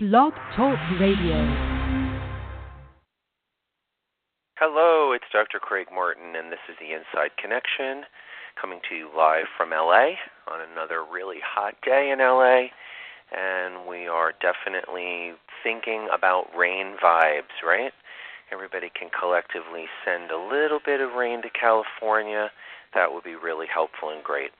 Blog Talk Radio. Hello, it's Dr. Craig Martin, and this is the Inside Connection coming to you live from LA on another really hot day in LA. And we are definitely thinking about rain vibes, right? Everybody can collectively send a little bit of rain to California. That would be really helpful and great.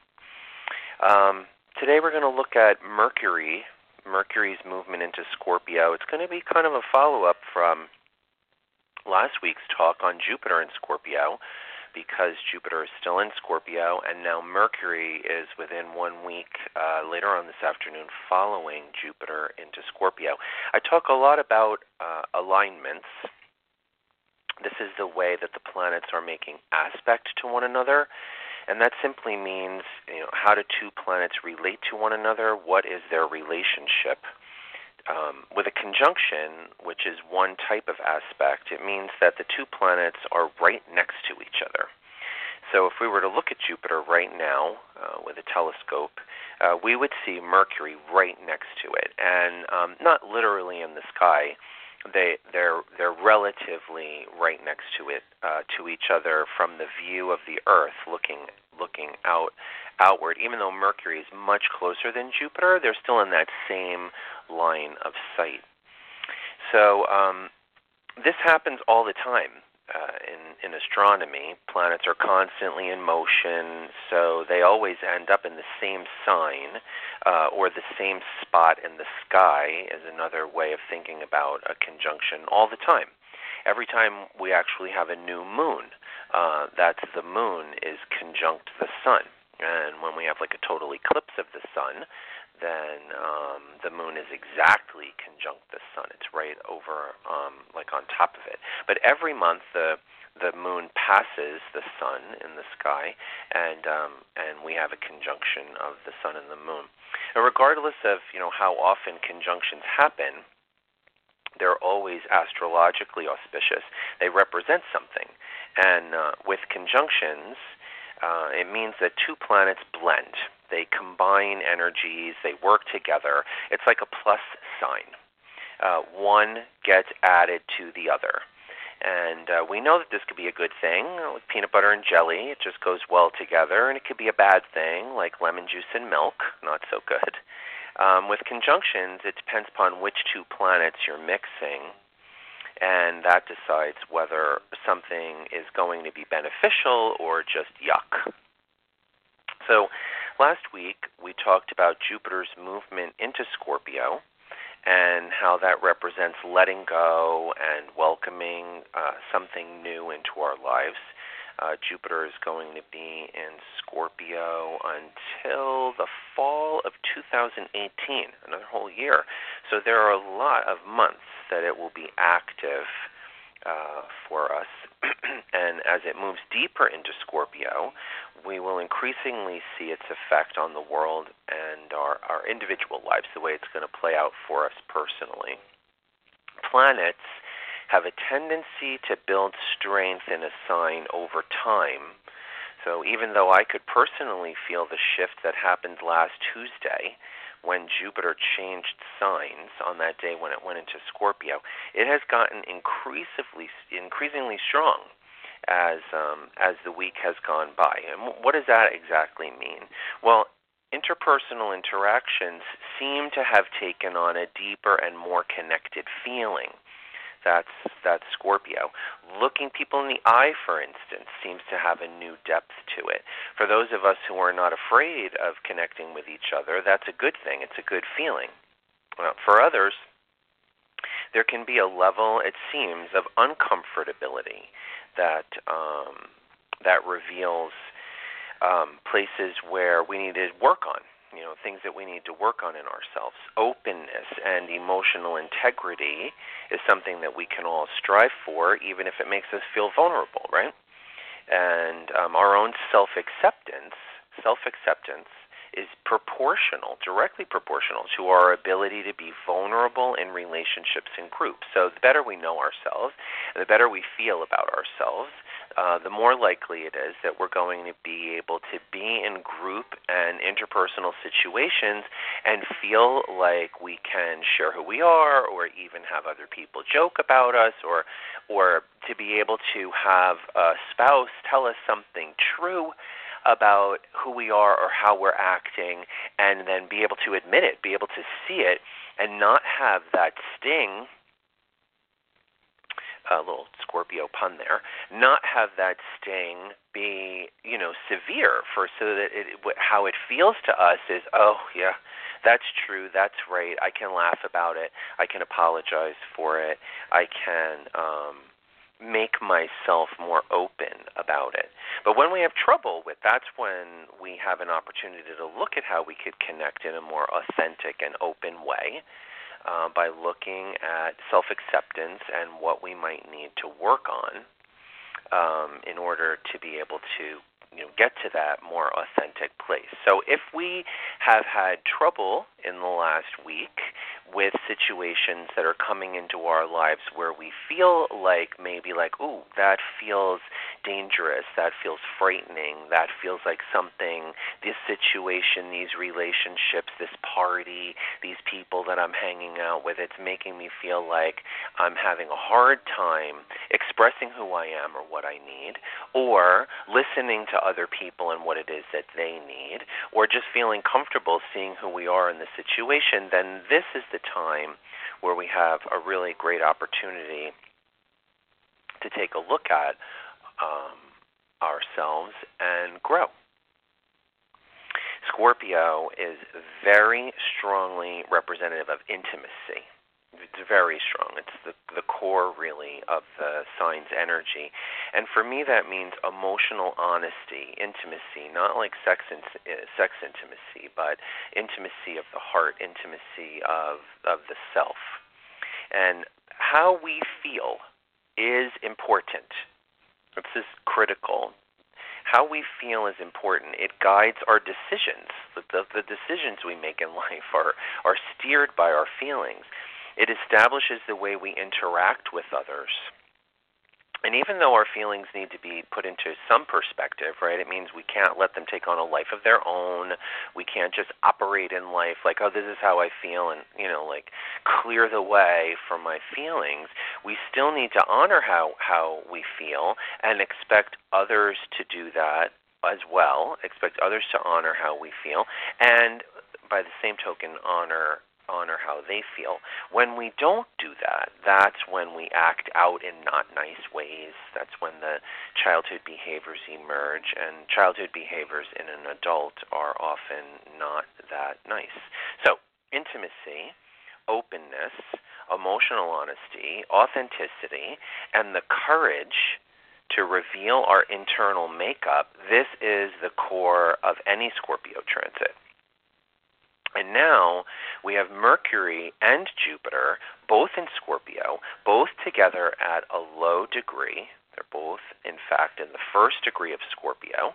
Um, today we're going to look at Mercury Mercury's movement into Scorpio. It's going to be kind of a follow up from last week's talk on Jupiter in Scorpio because Jupiter is still in Scorpio, and now Mercury is within one week uh, later on this afternoon following Jupiter into Scorpio. I talk a lot about uh, alignments. This is the way that the planets are making aspect to one another. And that simply means, you know, how do two planets relate to one another? What is their relationship? Um, with a conjunction, which is one type of aspect, it means that the two planets are right next to each other. So if we were to look at Jupiter right now uh, with a telescope, uh, we would see Mercury right next to it, and um, not literally in the sky, they they're they're relatively right next to it uh, to each other from the view of the Earth looking looking out outward. Even though Mercury is much closer than Jupiter, they're still in that same line of sight. So um, this happens all the time uh, in astronomy, planets are constantly in motion, so they always end up in the same sign uh, or the same spot in the sky. Is another way of thinking about a conjunction all the time. Every time we actually have a new moon, uh, that's the moon is conjunct the sun. And when we have like a total eclipse of the sun, then um, the moon is exactly conjunct the sun. It's right over, um, like on top of it. But every month the the moon passes the sun in the sky, and um, and we have a conjunction of the sun and the moon. And regardless of you know how often conjunctions happen, they're always astrologically auspicious. They represent something, and uh, with conjunctions, uh, it means that two planets blend they combine energies, they work together. It's like a plus sign. Uh, one gets added to the other. And uh, we know that this could be a good thing, like peanut butter and jelly. It just goes well together. And it could be a bad thing, like lemon juice and milk. Not so good. Um, with conjunctions, it depends upon which two planets you're mixing. And that decides whether something is going to be beneficial or just yuck. So Last week, we talked about Jupiter's movement into Scorpio and how that represents letting go and welcoming uh, something new into our lives. Uh, Jupiter is going to be in Scorpio until the fall of 2018, another whole year. So there are a lot of months that it will be active uh, for us. and as it moves deeper into Scorpio, we will increasingly see its effect on the world and our, our individual lives, the way it's going to play out for us personally. Planets have a tendency to build strength in a sign over time. So even though I could personally feel the shift that happened last Tuesday, when Jupiter changed signs on that day when it went into Scorpio, it has gotten increasingly increasingly strong as um, as the week has gone by. And what does that exactly mean? Well, interpersonal interactions seem to have taken on a deeper and more connected feeling. That's that's Scorpio. Looking people in the eye, for instance, seems to have a new depth to it. For those of us who are not afraid of connecting with each other, that's a good thing. It's a good feeling. Well, for others, there can be a level, it seems, of uncomfortability that um, that reveals um, places where we need to work on you know things that we need to work on in ourselves. Openness and emotional integrity is something that we can all strive for even if it makes us feel vulnerable right? And um, our own self acceptance self acceptance is proportional, directly proportional to our ability to be vulnerable in relationships and groups. So the better we know ourselves, the better we feel about ourselves, uh, the more likely it is that we're going to be able to be in group and interpersonal situations and feel like we can share who we are or even have other people joke about us or or to be able to have a spouse tell us something true about who we are or how we're acting and then be able to admit it, be able to see it and not have that sting a little Scorpio pun there, not have that sting be, you know, severe for so that it how it feels to us is, oh yeah, that's true, that's right. I can laugh about it. I can apologize for it. I can um make myself more open about it. But when we have trouble with that's when we have an opportunity to look at how we could connect in a more authentic and open way uh, by looking at self acceptance and what we might need to work on um, in order to be able to you know get to that more authentic place. So if we have had trouble in the last week with situations that are coming into our lives where we feel like maybe like, ooh, that feels dangerous, that feels frightening, that feels like something, this situation, these relationships, this party, these people that I'm hanging out with, it's making me feel like I'm having a hard time expressing who I am or what I need, or listening to other people and what it is that they need, or just feeling comfortable seeing who we are in the situation, then this is the time where we have a really great opportunity to take a look at um, ourselves and grow. Scorpio is very strongly representative of intimacy. It's very strong. It's the the core really of the sign's energy, and for me that means emotional honesty, intimacy, not like sex in, eh, sex intimacy, but intimacy of the heart, intimacy of of the self, and how we feel is important. This is critical how we feel is important. It guides our decisions. The, the, the, decisions we make in life are, are steered by our feelings. It establishes the way we interact with others. And even though our feelings need to be put into some perspective, right, it means we can't let them take on a life of their own. We can't just operate in life like, oh, this is how I feel, and, you know, like clear the way for my feelings. We still need to honor how, how we feel and expect others to do that as well, expect others to honor how we feel, and by the same token, honor honor how they feel. When we don't do that, that's when we act out in not nice ways. That's when the childhood behaviors emerge, and childhood behaviors in an adult are often not that nice. So, intimacy, openness, emotional honesty, authenticity, and the courage to reveal our internal makeup, this is the core of any Scorpio transit. And now we have Mercury and Jupiter, both in Scorpio, both together at a low degree. They're both, in fact, in the first degree of Scorpio.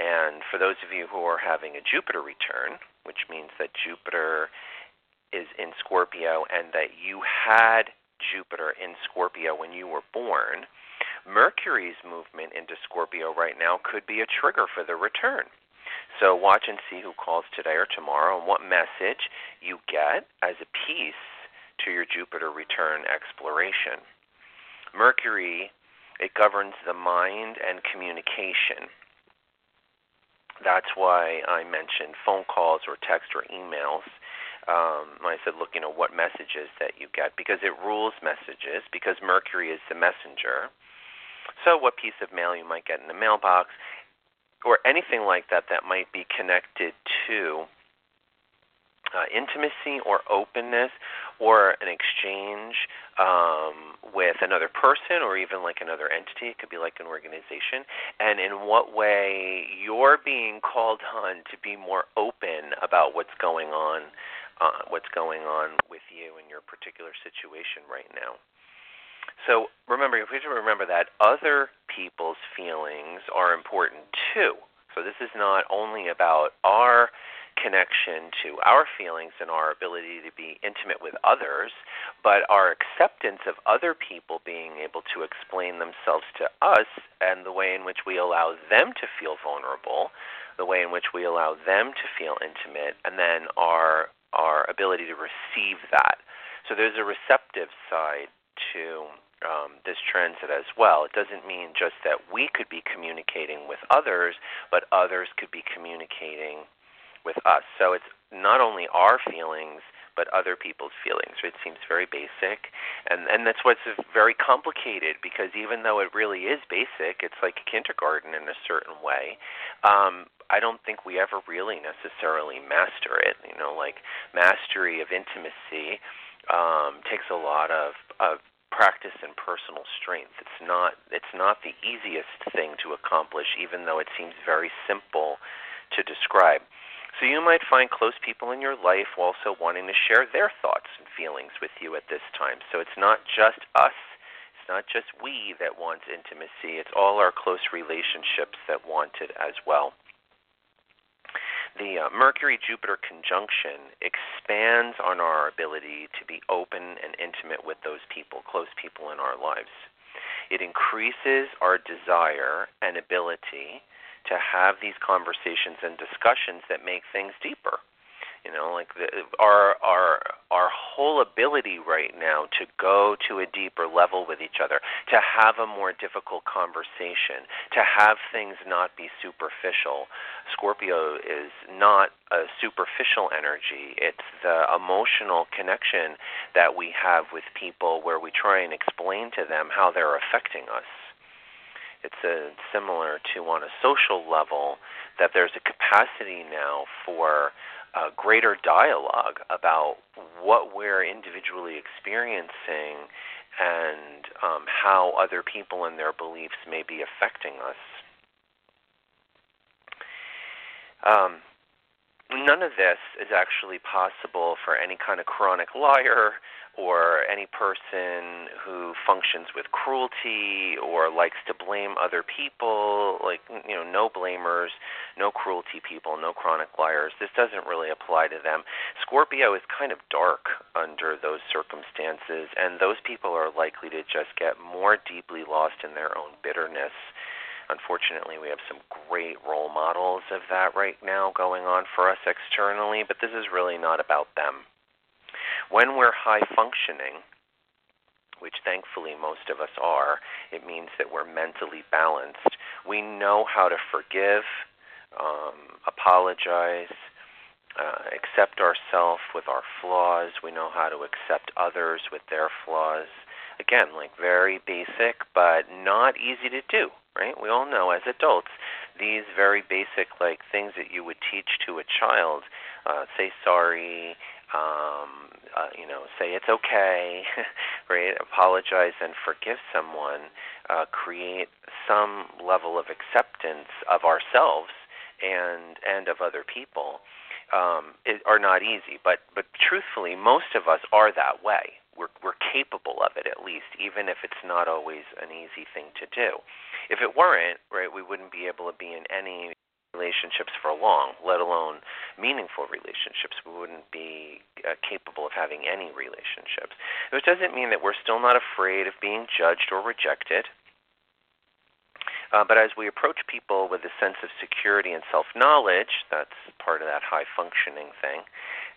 And for those of you who are having a Jupiter return, which means that Jupiter is in Scorpio and that you had Jupiter in Scorpio when you were born, Mercury's movement into Scorpio right now could be a trigger for the return. So watch and see who calls today or tomorrow and what message you get as a piece to your Jupiter return exploration. Mercury, it governs the mind and communication. That's why I mentioned phone calls or text or emails. Um, I said, look, you know, what messages that you get, because it rules messages, because Mercury is the messenger. So, what piece of mail you might get in the mailbox, or anything like that that might be connected to uh, intimacy or openness or an exchange um, with another person or even like another entity. It could be like an organization. And in what way you're being called on to be more open about what's going on, uh, what's going on with you in your particular situation right now. So remember, we have to remember that other people's feelings are important too. So this is not only about our connection to our feelings and our ability to be intimate with others, but our acceptance of other people being able to explain themselves to us and the way in which we allow them to feel vulnerable, the way in which we allow them to feel intimate, and then our our ability to receive that. So there's a receptive side to um, this transit as well. It doesn't mean just that we could be communicating with others, but others could be communicating with us. So it's not only our feelings, but other people's feelings. It seems very basic, and and that's what's very complicated because even though it really is basic, it's like kindergarten in a certain way. Um, I don't think we ever really necessarily master it. You know, like mastery of intimacy um, takes a lot of, of practice and personal strength. It's not it's not the easiest thing to accomplish, even though it seems very simple to describe. So you might find close people in your life also wanting to share their thoughts and feelings with you at this time. So it's not just us, it's not just we that want intimacy, it's all our close relationships that want it as well the uh, Mercury Jupiter conjunction expands on our ability to be open and intimate with those people, close people in our lives. It increases our desire and ability to have these conversations and discussions that make things deeper. You know, like the, our our our whole ability right now to go to a deeper level with each other, to have a more difficult conversation, to have things not be superficial. Scorpio is not a superficial energy. It's the emotional connection that we have with people where we try and explain to them how they're affecting us. It's a, similar to on a social level that there's a capacity now for a greater dialogue about what we're individually experiencing and um, how other people and their beliefs may be affecting us. Um, none of this is actually possible for any kind of chronic liar or any person who functions with cruelty or likes to blame other people, like you know, no blamers, no cruelty people, no chronic liars. This doesn't really apply to them. Scorpio is kind of dark under those circumstances, and those people are likely to just get more deeply lost in their own bitterness. Unfortunately, we have some great role models of that right now going on for us externally, but this is really not about them. When we're high functioning, which thankfully most of us are, it means that we're mentally balanced. We know how to forgive, um, apologize, uh, accept ourselves with our flaws. We know how to accept others with their flaws. Again, like very basic, but not easy to do, right? We all know as adults these very basic like things that you would teach to a child. Uh, say sorry, um, uh, you know, say it's okay, right? Apologize and forgive someone. Uh, create some level of acceptance of ourselves and and of other people. Um, it, are not easy, but but truthfully, most of us are that way. We're we're capable of it at least, even if it's not always an easy thing to do. If it weren't, right, we wouldn't be able to be in any relationships for long, let alone meaningful relationships. We wouldn't be uh, capable of having any relationships. Which doesn't mean that we're still not afraid of being judged or rejected. Uh, but as we approach people with a sense of security and self knowledge, that's part of that high functioning thing,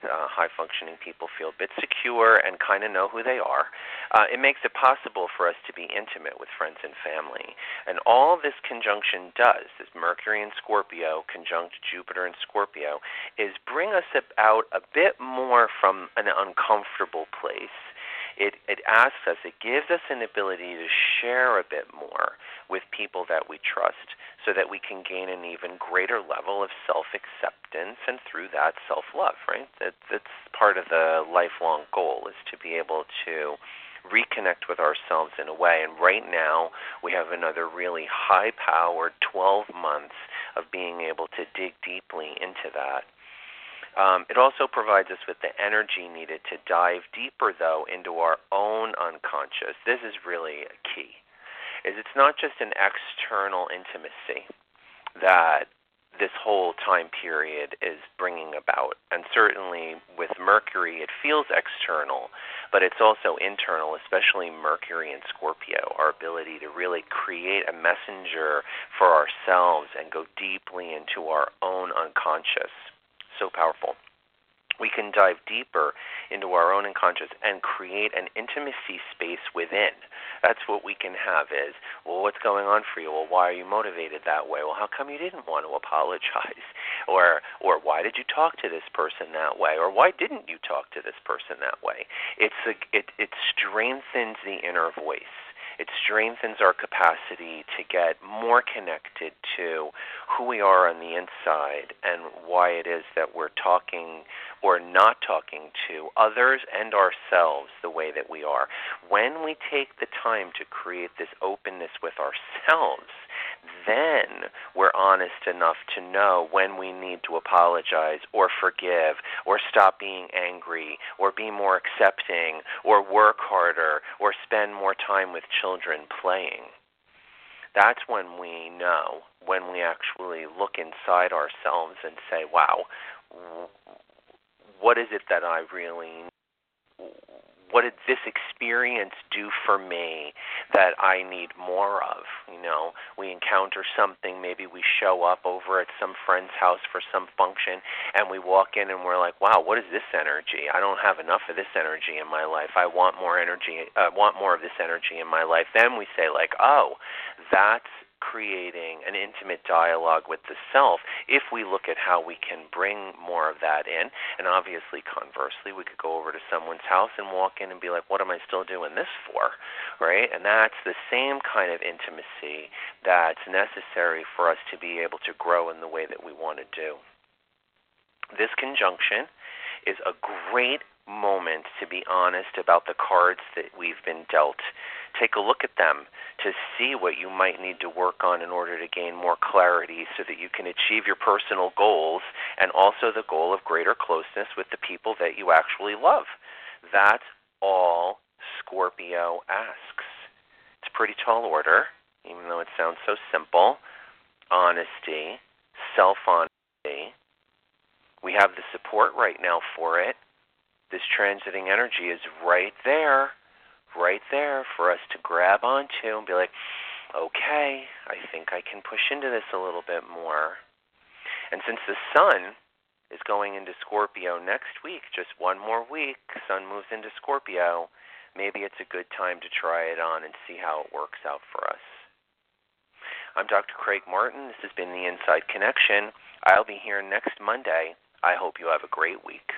uh, high functioning people feel a bit secure and kind of know who they are. Uh, it makes it possible for us to be intimate with friends and family. And all this conjunction does, this Mercury and Scorpio conjunct Jupiter and Scorpio, is bring us out a bit more from an uncomfortable place it, it asks us, it gives us an ability to share a bit more with people that we trust so that we can gain an even greater level of self acceptance and through that self love, right? That, that's part of the lifelong goal is to be able to reconnect with ourselves in a way. And right now, we have another really high powered 12 months of being able to dig deeply into that. Um, it also provides us with the energy needed to dive deeper, though, into our own unconscious. This is really key. Is it's not just an external intimacy that this whole time period is bringing about. And certainly with Mercury, it feels external, but it's also internal, especially Mercury and Scorpio, our ability to really create a messenger for ourselves and go deeply into our own unconscious. So powerful we can dive deeper into our own unconscious and create an intimacy space within. That's what we can have is, well, what's going on for you? Well, why are you motivated that way? Well, how come you didn't want to apologize? Or or why did you talk to this person that way? Or why didn't you talk to this person that way? It's a, it it strengthens the inner voice it strengthens our capacity to get more connected to who we are on the inside and why it is that we're talking or not talking to others and ourselves the way that we are. When we take the time to create this openness with ourselves, then we're honest enough to know when we need to apologize or forgive or stop being angry or be more accepting or work harder or spend more time with children playing. That's when we know, when we actually look inside ourselves and say, wow, what is it that I really what did this experience do for me that I need more of? You know, we encounter something, maybe we show up over at some friend's house for some function, and we walk in and we're like, wow, what is this energy? I don't have enough of this energy in my life. I want more energy. I want more of this energy in my life. Then we say, like, oh, that's creating an intimate dialogue with the self if we look at how we can bring more of that in. And obviously, conversely, we could go over to someone's house and walk in and be like, what am I still doing this for? Right? And that's the same kind of intimacy that's necessary for us to be able to grow in the way that we want to do. This conjunction is a great moment to be honest about the cards that we've been dealt take a look at them to see what you might need to work on in order to gain more clarity so that you can achieve your personal goals and also the goal of greater closeness with the people that you actually love. That's all Scorpio asks. It's a pretty tall order, even though it sounds so simple. Honesty, self honesty. We have the support right now for it. This transiting energy is right there right there for us to grab onto and be like, okay, I think I can push into this a little bit more. And since the sun is going into Scorpio next week, just one more week, sun moves into Scorpio, maybe it's a good time to try it on and see how it works out for us. I'm Dr. Craig Martin. This has been the Inside Connection. I'll be here next Monday. I hope you have a great week.